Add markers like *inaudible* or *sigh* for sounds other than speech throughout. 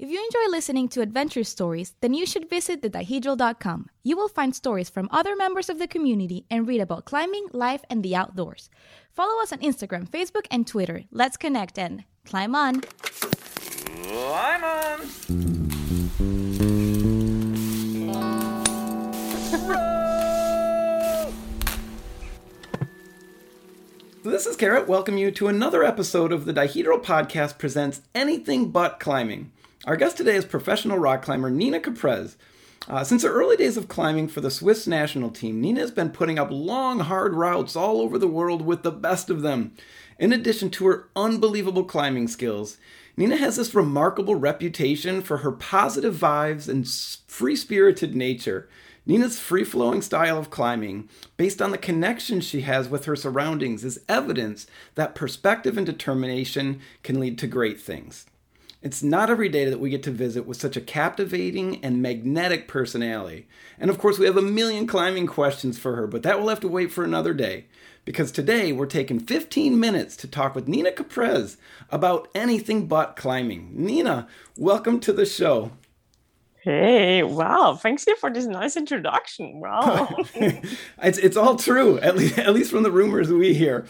If you enjoy listening to adventure stories, then you should visit thedihedral.com. You will find stories from other members of the community and read about climbing, life, and the outdoors. Follow us on Instagram, Facebook, and Twitter. Let's connect and climb on. Climb on. This is Carrot. Welcome you to another episode of the Dihedral Podcast presents Anything But Climbing. Our guest today is professional rock climber Nina Caprez. Uh, since the early days of climbing for the Swiss national team, Nina has been putting up long, hard routes all over the world with the best of them. In addition to her unbelievable climbing skills, Nina has this remarkable reputation for her positive vibes and free spirited nature. Nina's free flowing style of climbing, based on the connection she has with her surroundings, is evidence that perspective and determination can lead to great things. It's not every day that we get to visit with such a captivating and magnetic personality. And of course, we have a million climbing questions for her, but that will have to wait for another day. Because today we're taking 15 minutes to talk with Nina Caprez about anything but climbing. Nina, welcome to the show. Hey, wow. Thanks you for this nice introduction. Wow. *laughs* it's, it's all true, at least, at least from the rumors we hear.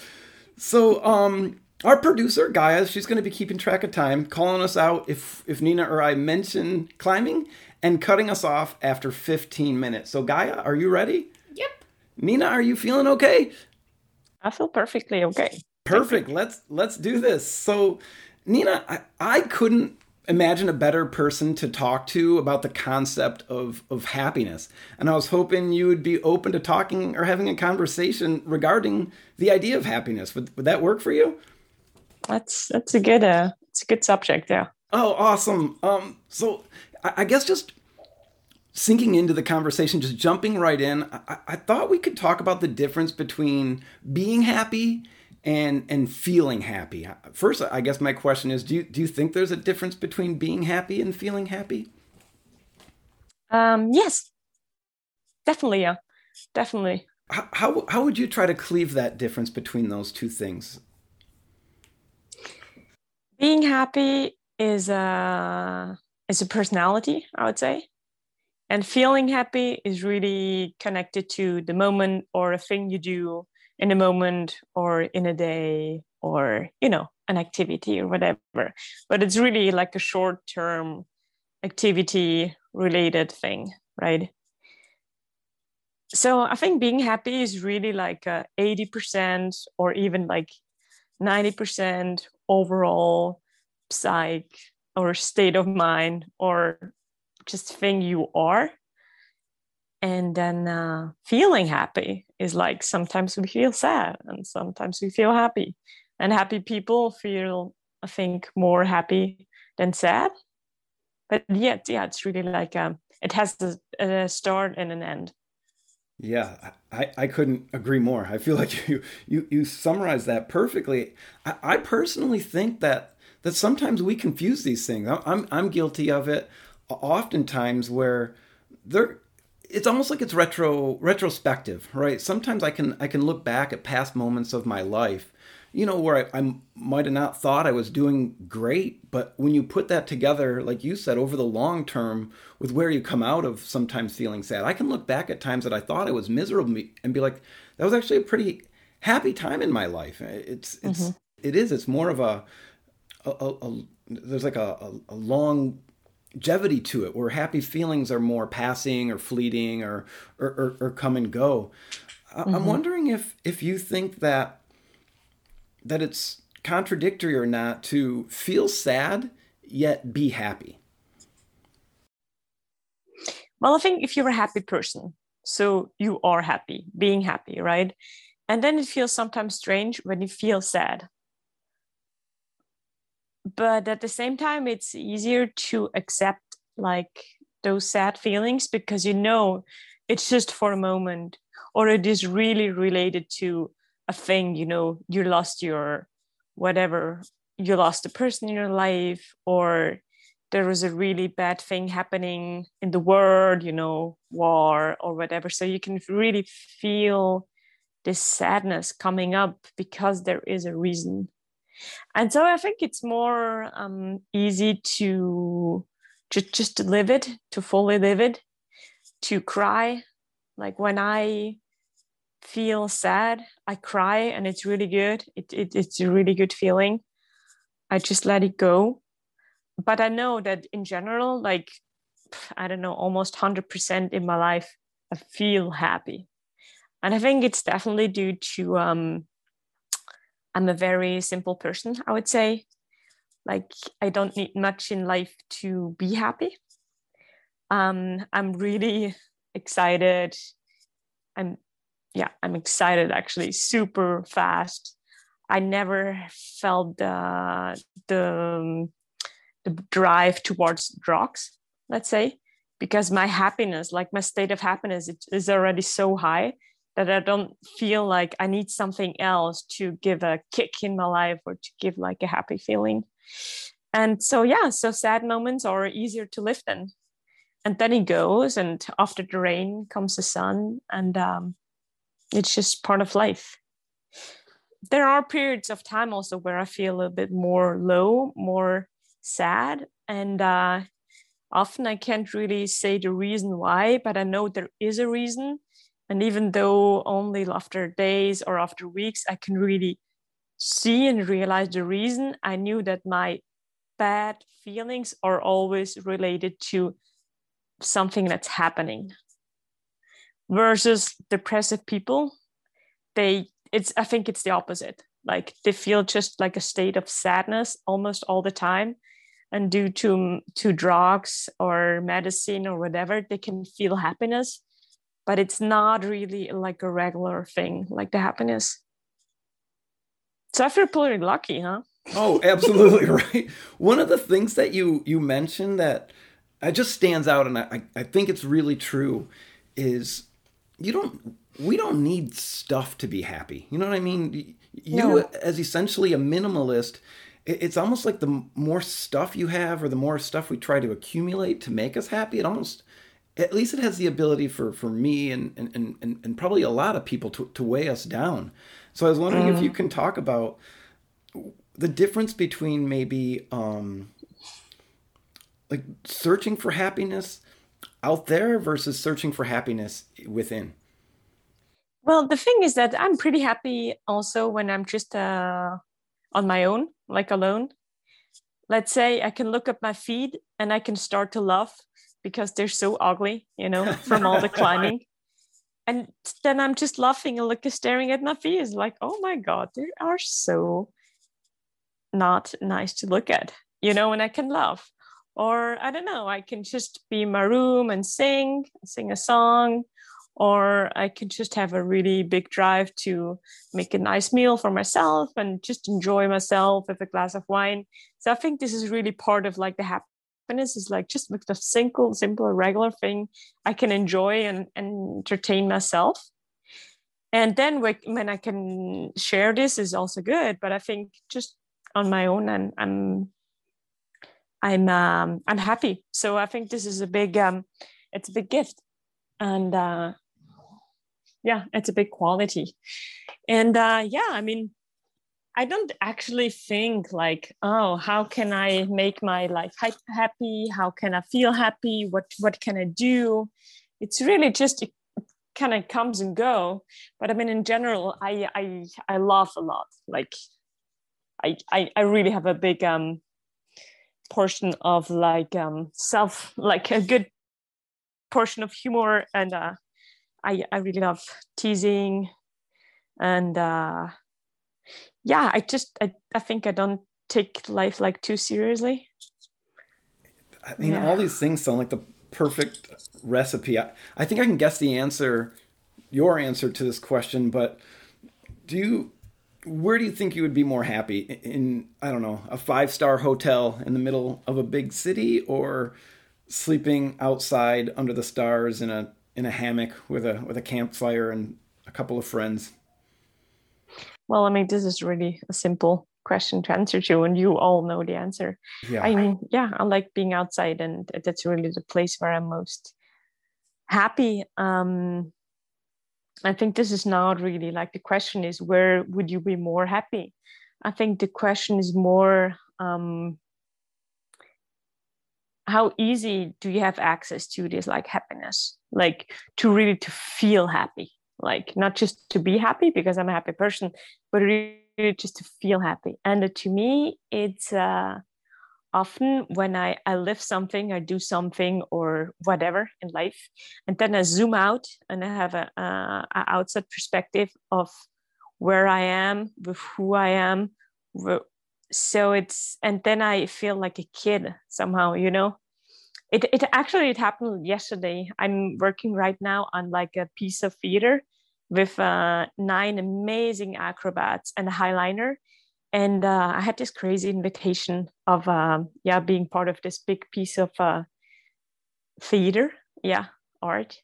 So, um, our producer, Gaia, she's going to be keeping track of time, calling us out if, if Nina or I mention climbing and cutting us off after 15 minutes. So, Gaia, are you ready? Yep. Nina, are you feeling okay? I feel perfectly okay. Perfect. Let's let's do this. So, Nina, I, I couldn't imagine a better person to talk to about the concept of, of happiness. And I was hoping you would be open to talking or having a conversation regarding the idea of happiness. Would, would that work for you? That's that's a good uh it's a good subject, yeah. Oh, awesome. Um, so I, I guess just sinking into the conversation, just jumping right in, I, I thought we could talk about the difference between being happy and and feeling happy. First, I guess my question is: Do you do you think there's a difference between being happy and feeling happy? Um, yes, definitely, yeah, definitely. How, how how would you try to cleave that difference between those two things? Being happy is a is a personality, I would say, and feeling happy is really connected to the moment or a thing you do in a moment or in a day or you know an activity or whatever. But it's really like a short term activity related thing right? So i think being happy is really like a 80% or even like 90% overall psych or state of mind or just thing you are. And then uh, feeling happy is like sometimes we feel sad and sometimes we feel happy. And happy people feel i think more happy than sad. But yet yeah it's really like um, it has a, a start and an end yeah I, I couldn't agree more. I feel *laughs* like you you you summarized that perfectly. I, I personally think that that sometimes we confuse these things. I'm i'm guilty of it oftentimes where there it's almost like it's retro retrospective, right? Sometimes I can I can look back at past moments of my life, you know, where I, I might have not thought I was doing great, but when you put that together, like you said, over the long term, with where you come out of sometimes feeling sad, I can look back at times that I thought I was miserable and be like, that was actually a pretty happy time in my life. It's it's mm-hmm. it is. It's more of a, a, a, a there's like a, a, long longevity to it where happy feelings are more passing or fleeting or or, or, or come and go mm-hmm. i'm wondering if if you think that that it's contradictory or not to feel sad yet be happy. Well i think if you're a happy person so you are happy being happy right? And then it feels sometimes strange when you feel sad. But at the same time it's easier to accept like those sad feelings because you know it's just for a moment or it is really related to a thing you know you lost your whatever you lost a person in your life or there was a really bad thing happening in the world you know war or whatever so you can really feel this sadness coming up because there is a reason and so i think it's more um, easy to just just to live it, to fully live it, to cry. Like when I feel sad, I cry and it's really good. It, it it's a really good feeling. I just let it go. But I know that in general, like I don't know, almost 100% in my life, I feel happy. And I think it's definitely due to um, I'm a very simple person, I would say. Like I don't need much in life to be happy. Um, I'm really *laughs* excited. I'm yeah, I'm excited actually, super fast. I never felt the the, the drive towards drugs, let's say, because my happiness, like my state of happiness, it is already so high that I don't feel like I need something else to give a kick in my life or to give like a happy feeling. And so, yeah, so sad moments are easier to live than. And then it goes, and after the rain comes the sun, and um, it's just part of life. There are periods of time also where I feel a bit more low, more sad, and uh, often I can't really say the reason why, but I know there is a reason and even though only after days or after weeks, I can really see and realize the reason, I knew that my bad feelings are always related to something that's happening. Versus depressive people, they it's I think it's the opposite. Like they feel just like a state of sadness almost all the time. And due to to drugs or medicine or whatever they can feel happiness. But it's not really like a regular thing like the happiness. So i feel pretty lucky huh? Oh absolutely *laughs* right? One of the things that you you mentioned that it just stands out and i i think it's really true is you don't we don't need stuff to be happy you know what i mean you no. as essentially a minimalist it's almost like the more stuff you have or the more stuff we try to accumulate to make us happy it almost at least it has the ability for for me and and and, and probably a lot of people to, to weigh us down so i was wondering mm. if you mm. can talk about the difference between maybe um like searching for happiness out there versus searching for happiness within well the thing is that i'm pretty happy also when i'm just uh on my own like alone let's say i can look at my feed and i can start to laugh because they're so ugly, you know, from all the *laughs* climbing. and then I'm just laughing and look staring at my feet. It's like, oh my God, they are so not nice to look at, you know, and I can laugh. Or I don't know, I can just be in my room and sing, sing a song, or I can just have a really big drive to make a nice meal for myself and just enjoy myself with a glass of wine. So I think this is really part of like the happiness is like just with a simple, simple, regular thing I can enjoy and, and entertain myself. And then when I can share this is also good. But I think just on my own, and I'm I'm um, I'm happy. So I think this is a big um, it's a big gift, and uh, yeah, it's a big quality. And uh, yeah, I mean, I don't actually think like, oh, how can I make my life happy? How can I feel happy? What what can I do? It's really just it kind of comes and go. But I mean, in general, I I I laugh a lot. Like, I I, I really have a big um portion of like um self like a good portion of humor and uh I I really love teasing and uh yeah, I just I, I think I don't take life like too seriously. I mean, yeah. all these things sound like the perfect recipe. I, I think I can guess the answer, your answer to this question, but do you where do you think you would be more happy in I don't know, a five-star hotel in the middle of a big city or sleeping outside under the stars in a in a hammock with a with a campfire and a couple of friends? Well, I mean, this is really a simple question to answer to, and you all know the answer. Yeah. I mean, yeah, I like being outside, and that's really the place where I'm most happy. Um, I think this is not really like the question is where would you be more happy? I think the question is more um, how easy do you have access to this like happiness? Like to really to feel happy. Like not just to be happy because i'm a happy person but really just to feel happy. And to me it's uh often when I, I live something, I do something or whatever in life, and then I zoom out and I have a, a, a outside perspective of where I am, with who I am. So it's and then I feel like a kid somehow, you know. It it actually it happened yesterday. I'm working right now on like a piece of theater with uh, nine amazing acrobats and a highliner and uh, I had this crazy invitation of um, yeah being part of this big piece of uh, theater, yeah, art,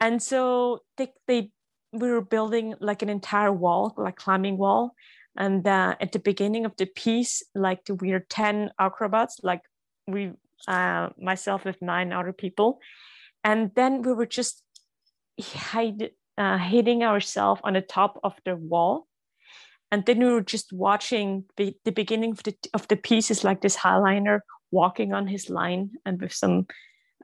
and so they they we were building like an entire wall, like climbing wall, and uh, at the beginning of the piece, like we were ten acrobats, like we uh, myself with nine other people, and then we were just hide, uh, hitting ourselves on the top of the wall and then we were just watching the, the beginning of the, of the piece is like this highliner walking on his line and with some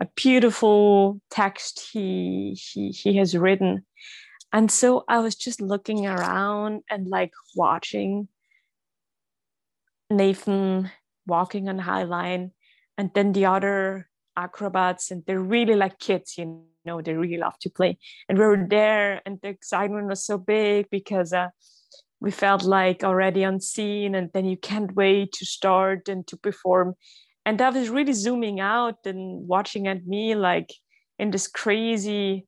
a beautiful text he he he has written. And so i was just looking around and like watching nathan walking on high line and then the other acrobats and they're really like kids you know they really love to play. And we were there and the excitement was so big because uh, we felt like already on scene and then you can't wait to start and to perform. And that was really zooming out and watching at me like in this crazy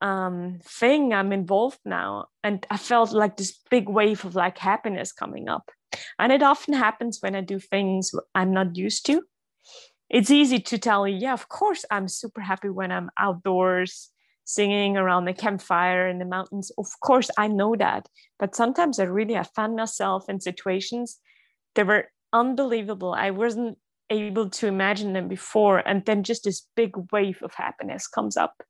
um, thing i'm involved now. And i felt like this big wave of like happiness coming up. And it often happens when i do things i'm not used to. It's easy to tell yeah of course i'm super happy when i'm outdoors singing around the campfire in the mountains. Of course, I know that. But sometimes I really have found myself in situations that were unbelievable. I wasn't able to imagine them before. And then just this big wave of happiness comes up.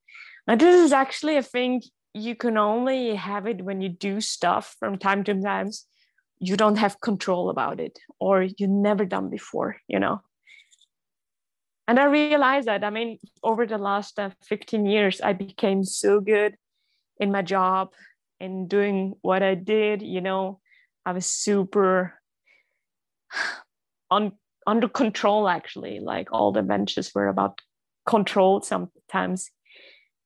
And this is actually, I think, you can only have it when you do stuff from time to time you don't have control about it or you never done before, you know and i realized that i mean over the last uh, 15 years i became so good in my job in doing what i did you know. I was super *sighs* on under control actually like all the benches were about control sometimes.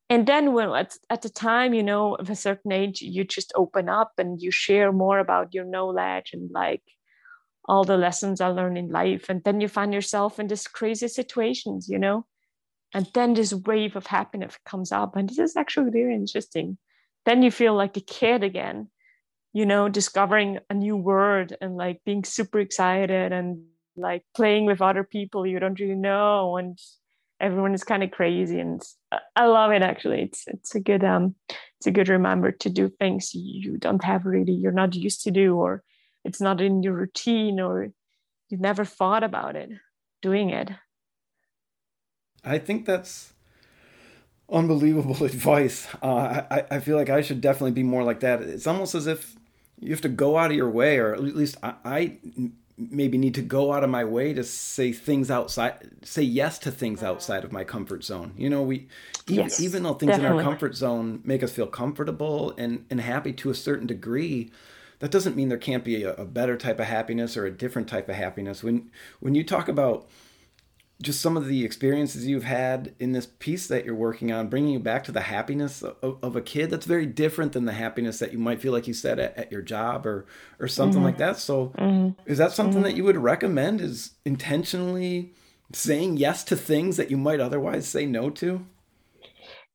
And then when at, at the time you know of a certain age you just open up and you share more about your knowledge and like all the lessons I learned in life. And then you find yourself in these crazy situations, you know? And then this wave of happiness comes up. And this is actually very interesting. Then you feel like a kid again, you know, discovering a new word and like being super excited and like playing with other people you don't really know. And everyone is kind of crazy. And I love it actually. It's it's a good um it's a good reminder to do things you don't have really, you're not used to do or it's not in your routine or you never thought about it doing it. I think that's unbelievable *laughs* advice. Uh, I, I feel like i should definitely be more like that. It's almost as if you have to go out of your way or at least I, I maybe need to go out of my way to say things outside say yes to things outside of my comfort zone. You know we even, even though things definitely. in our comfort zone make us feel comfortable and, and happy to a certain degree that doesn't mean there can't be a, a better type of happiness or a different type of happiness. When when you talk about just some of the experiences you've had in this piece that you're working on, bringing you back to the happiness of, of a kid, that's very different than the happiness that you might feel like you said at, at your job or or something mm-hmm. like that. So, mm-hmm. is that something mm-hmm. that you would recommend? Is intentionally saying yes to things that you might otherwise say no to?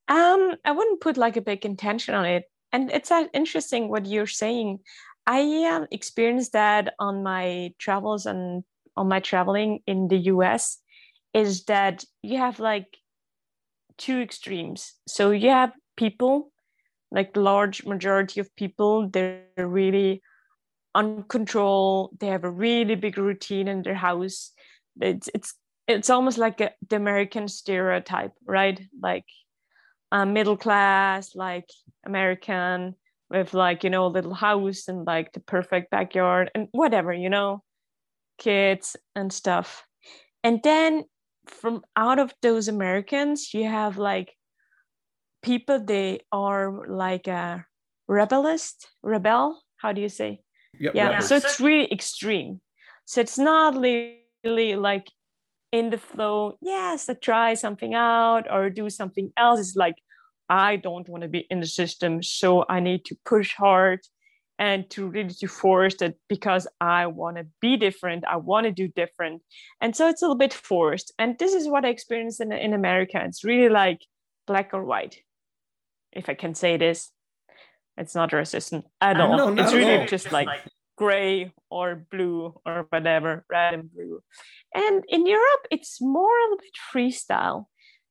Um, I wouldn't put like a big intention on it, and it's uh, interesting what you're saying I um, experienced that on my travels and on my traveling in the US is that you have like two extremes. So you have people, like the large majority of people, they're really uncontrolled. They have a really big routine in their house. It's it's it's almost like a, the American stereotype, right? Like uh, middle class, like American, with like you know a little house and like the perfect backyard and whatever you know kids and stuff and then from out of those Americans, you have like people they are like a rebelist, rebel. How do you say? Yep, yeah. So it's really extreme. So it's not really like in the flow. Yes, I try something out or do something else. It's like I don't want to be in the system, so I need to push hard and to really to force that because I want to be different, I want to do different. And so it's a little bit forced. And this is what I experienced in, in America. It's really like black or white, if I can say this. It's not racist at uh, all. No, it's really all. just like gray or blue or whatever, red and blue. And in Europe, it's more a little bit freestyle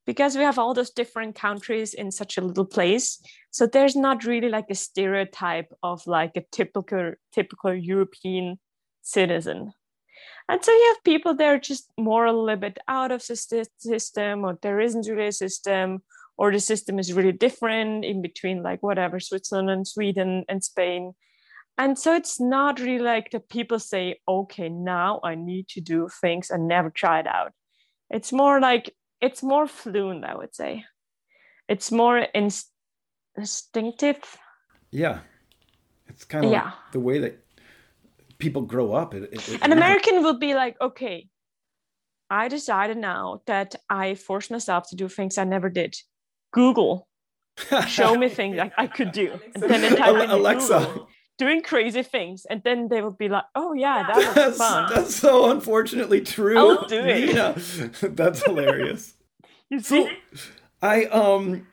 because we have all those different countries in such a little place. So there's not really like a stereotype of like a typical typical european citizen. And so you have people that are just more a little bit out of the system or there isn't really a system or the system is really different in between like whatever switzerland and sweden and spain. And so it's not really like the people say okay now i need to do things i never tried out. It's more like it's more fluent i would say. It's more inst- instinctive. Yeah, it's kind of Yeah. the way that people grow up. It, it, it an american will be like okay i decided now that i forced myself to do things i never did. Google. *laughs* Show me things like i could do. And then they type Alexa. Doing crazy things and then they will be like oh yeah that was That's, fun that's so unfortunately true. I'll do it. Nina. *laughs* That's hilarious. *laughs* you see I um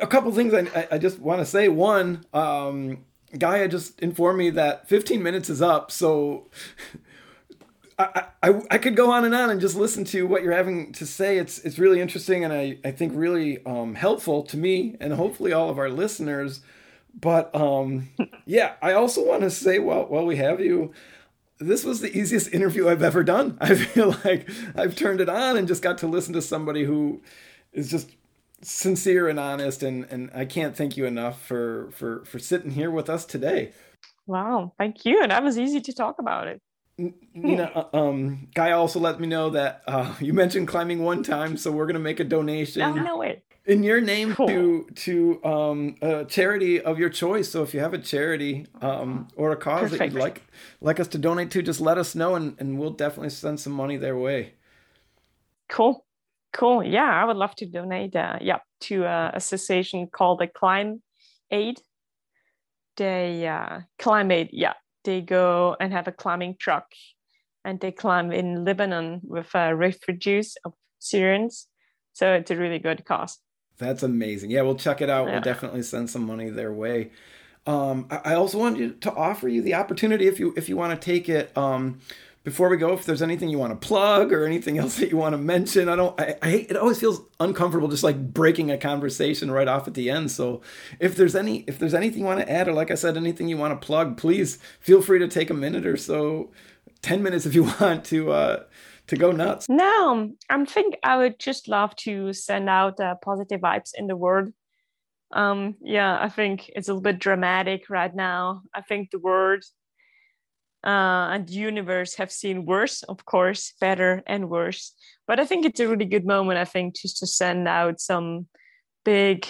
a couple things I I- I just want to say. One, um, Gaia just informed me that 15 minutes is up, so *laughs* I, I I could go on and on and just listen to what you're having to say. It's it's really interesting and I I think really um helpful to me and hopefully all of our listeners. But um yeah, I also want to say while while we have you. This was the easiest interview I've ever done. *laughs* I feel like I've turned it on and just got to listen to somebody who is just sincere and honest and and I can't thank you enough for for for sitting here with us today. wow thank you And that was easy to talk about it Nina, uh, um, Gaia also let me know that uh, you mentioned climbing one time, so we're gonna make a donation oh no way in your name Cool. to to um, a charity of your choice. So if you have a charity um, or a cause that you'd like like us to donate to, just let us know, and, and we'll definitely send some money their way. Cool. Cool. Yeah, I would love to donate uh, yeah, to an association called the Climb Aid. They uh, Climb Aid, yeah, they go and have a climbing truck and they climb in Lebanon with uh, refugees of Syrians. So it's a really good cause. That's amazing. Yeah, we'll check it out. We'll definitely send some money their way. Um, I I also wanted to offer you the opportunity if you if you want to take it. Um, before we go, if there's anything you want to plug or anything *laughs* else that you want to mention, I don't. I, I hate. It always feels uncomfortable just like breaking a conversation right off at the end. So if there's any if there's anything you want to add or like I said, anything you want to plug, please feel free to take a minute or so, ten minutes if you *laughs* want to uh, to go nuts. No, I think I would just love to send out uh, positive vibes in the world. Um, yeah, I think it's a little bit dramatic right now. I think the world uh, and universe have seen worse, of course, better and worse. But I think it's a really good moment, I think, just to send out some big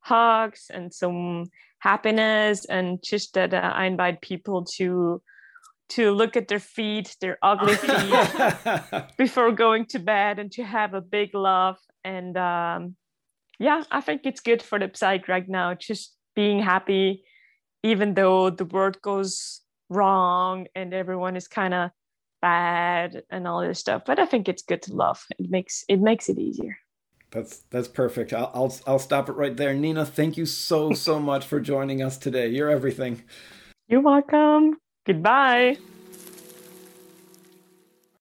hugs and some happiness and just that uh, I invite people to to look at their feet, their ugly *laughs* feet *laughs* before going to bed and to have a big love and um, yeah i think it's good for the psyche right now just being happy even though the world goes wrong and everyone is kind of bad and all this stuff but i think it's good to love it makes it makes it easier That's that's perfect. I'll, I'll I'll stop it right there. Nina, thank you so so much for joining us today. You're everything. you're welcome goodbye